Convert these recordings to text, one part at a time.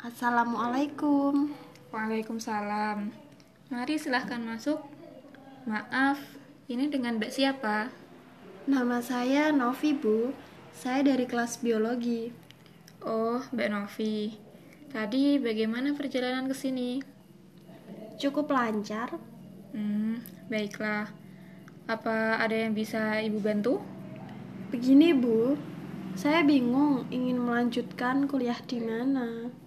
Assalamualaikum. Waalaikumsalam. Mari silahkan masuk. Maaf, ini dengan Mbak siapa? Nama saya Novi, Bu. Saya dari kelas biologi. Oh, Mbak Novi. Tadi bagaimana perjalanan ke sini? Cukup lancar. Hmm, baiklah. Apa ada yang bisa Ibu bantu? Begini, Bu. Saya bingung ingin melanjutkan kuliah di mana.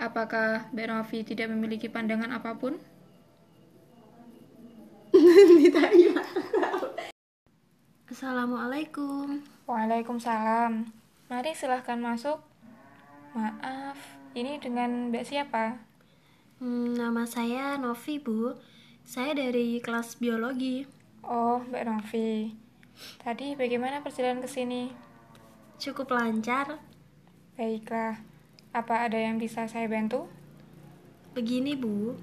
Apakah Mbak Novi tidak memiliki pandangan apa pun? Assalamualaikum. Waalaikumsalam. Mari silahkan masuk. Maaf, ini dengan Mbak siapa? Hmm, nama saya Novi, Bu. Saya dari kelas biologi. Oh, Mbak Novi. Tadi bagaimana perjalanan ke sini? Cukup lancar. Baiklah. Apa ada yang bisa saya bantu? Begini, Bu.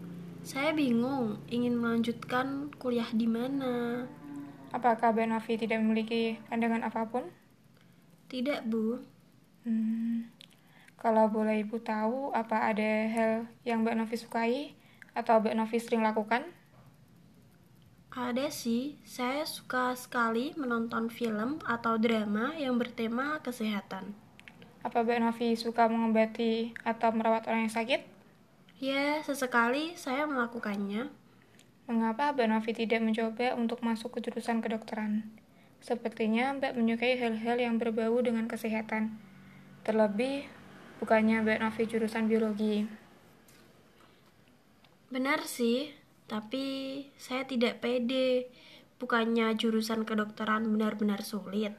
Saya bingung ingin melanjutkan kuliah di mana. Apakah Mbak Novi tidak memiliki pandangan apa pun? Tidak, Bu. Hmm, kalau boleh Ibu tahu, apa ada hal yang Mbak Novi sukai atau Mbak Novi sering lakukan? Ada sih, saya suka sekali menonton film atau drama yang bertema kesehatan. Apa Mbak Novi suka mengobati atau merawat orang yang sakit? Ya, sesekali saya melakukannya. Mengapa Mbak Novi tidak mencoba untuk masuk ke jurusan kedokteran? Sepertinya Mbak menyukai hal-hal yang berbau dengan kesehatan. Terlebih, bukannya Mbak Novi jurusan biologi. Benar sih, tapi saya tidak pede. Bukannya jurusan kedokteran benar-benar sulit.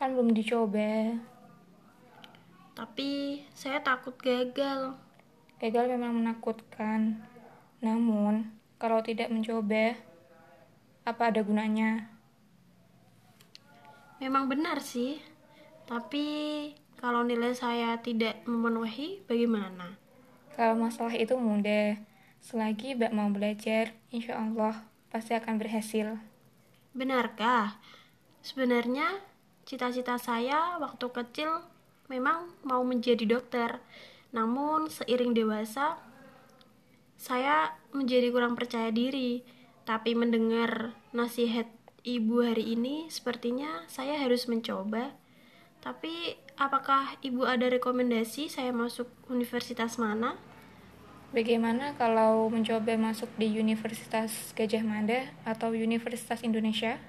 Kan belum dicoba. Tapi saya takut gagal. Gagal memang menakutkan. Namun, kalau tidak mencoba, apa ada gunanya? Memang benar sih. Tapi kalau nilai saya tidak memenuhi, bagaimana? Kalau masalah itu mudah. Selagi Mbak mau belajar, insya Allah pasti akan berhasil. Benarkah? Sebenarnya cita-cita saya waktu kecil memang mau menjadi dokter. Namun seiring dewasa saya menjadi kurang percaya diri. Tapi mendengar nasihat ibu hari ini sepertinya saya harus mencoba. Tapi apakah ibu ada rekomendasi saya masuk universitas mana? Bagaimana kalau mencoba masuk di Universitas Gajah Mada atau Universitas Indonesia?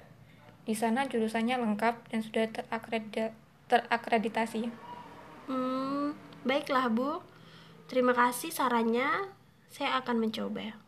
Di sana jurusannya lengkap dan sudah terakreditasi. Hmm, baiklah Bu. Terima kasih sarannya. Saya akan mencoba.